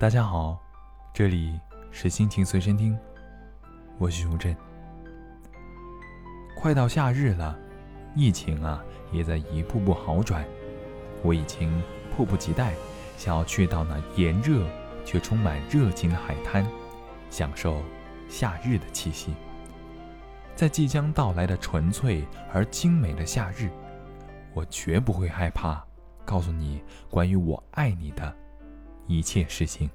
大家好，这里是心情随身听，我是熊振。快到夏日了，疫情啊也在一步步好转，我已经迫不及待想要去到那炎热却充满热情的海滩，享受夏日的气息。在即将到来的纯粹而精美的夏日，我绝不会害怕告诉你关于我爱你的一切事情。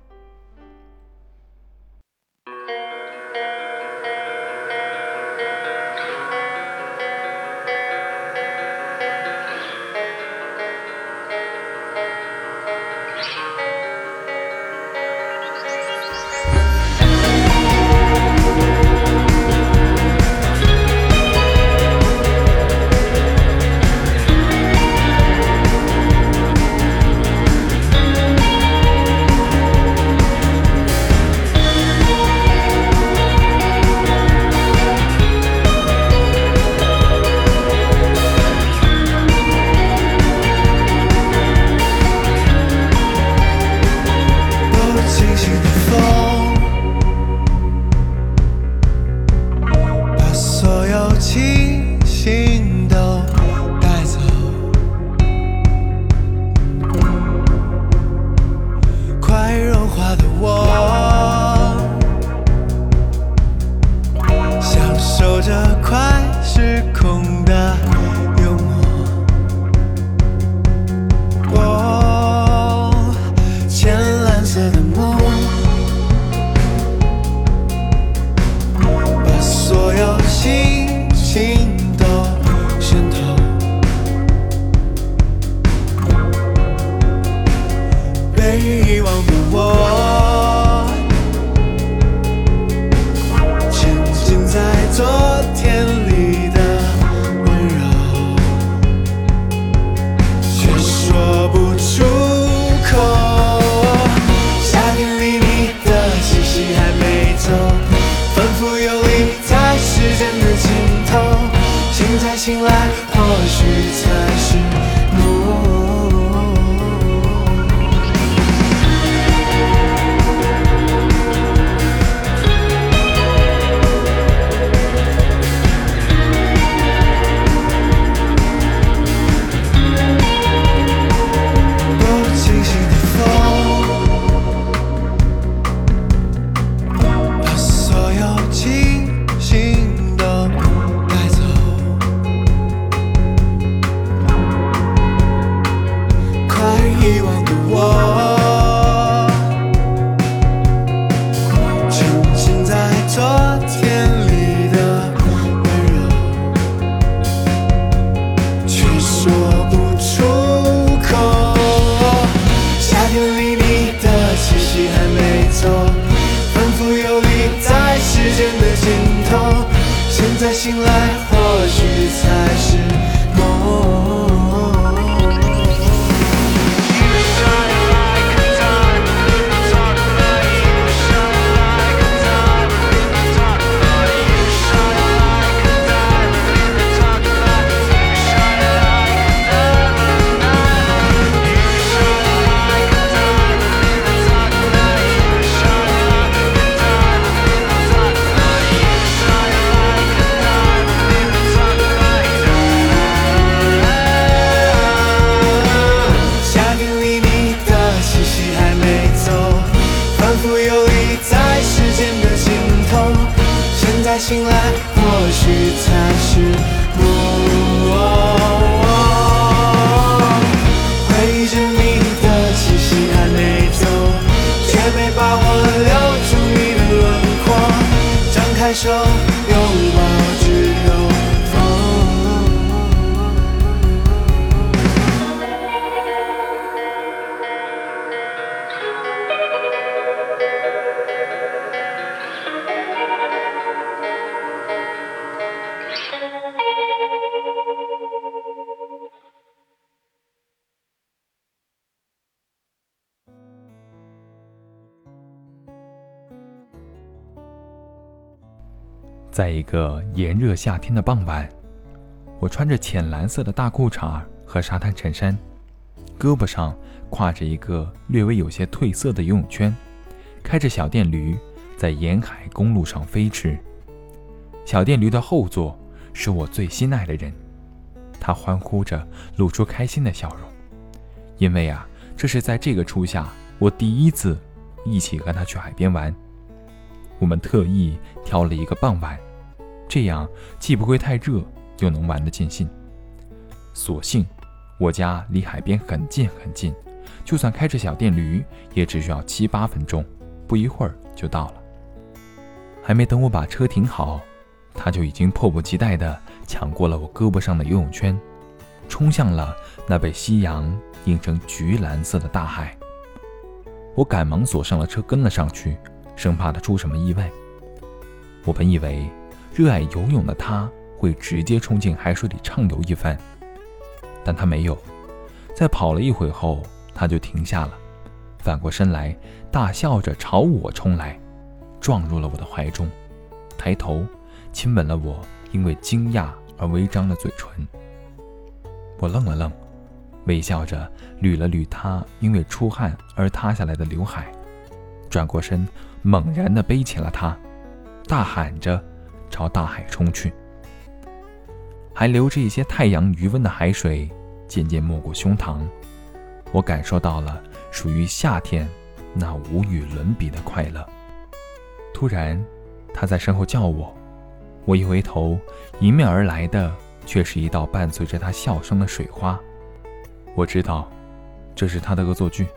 在一个炎热夏天的傍晚，我穿着浅蓝色的大裤衩和沙滩衬衫，胳膊上挎着一个略微有些褪色的游泳圈，开着小电驴在沿海公路上飞驰。小电驴的后座是我最心爱的人，他欢呼着，露出开心的笑容，因为啊，这是在这个初夏，我第一次一起和他去海边玩。我们特意挑了一个傍晚，这样既不会太热，又能玩得尽兴。所幸我家离海边很近很近，就算开着小电驴，也只需要七八分钟，不一会儿就到了。还没等我把车停好。他就已经迫不及待地抢过了我胳膊上的游泳圈，冲向了那被夕阳映成橘蓝色的大海。我赶忙锁上了车，跟了上去，生怕他出什么意外。我本以为热爱游泳的他会直接冲进海水里畅游一番，但他没有。在跑了一会后，他就停下了，反过身来，大笑着朝我冲来，撞入了我的怀中，抬头。亲吻了我因为惊讶而微张的嘴唇，我愣了愣，微笑着捋了捋他因为出汗而塌下来的刘海，转过身，猛然地背起了他，大喊着朝大海冲去。还留着一些太阳余温的海水渐渐没过胸膛，我感受到了属于夏天那无与伦比的快乐。突然，他在身后叫我。我一回头，迎面而来的却是一道伴随着他笑声的水花。我知道，这是他的恶作剧。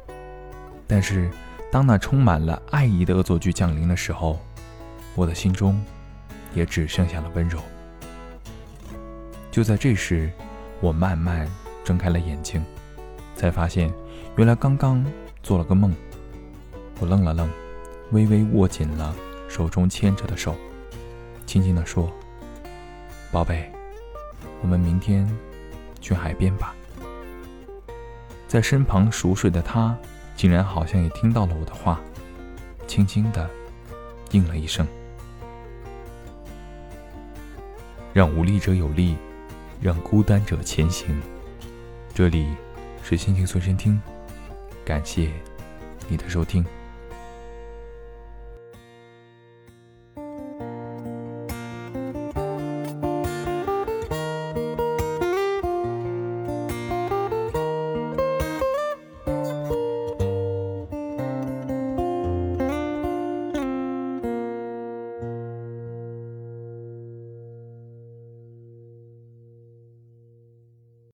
但是，当那充满了爱意的恶作剧降临的时候，我的心中也只剩下了温柔。就在这时，我慢慢睁开了眼睛，才发现原来刚刚做了个梦。我愣了愣，微微握紧了手中牵着的手。轻轻地说：“宝贝，我们明天去海边吧。”在身旁熟睡的他，竟然好像也听到了我的话，轻轻地应了一声。让无力者有力，让孤单者前行。这里是心情随身听，感谢你的收听。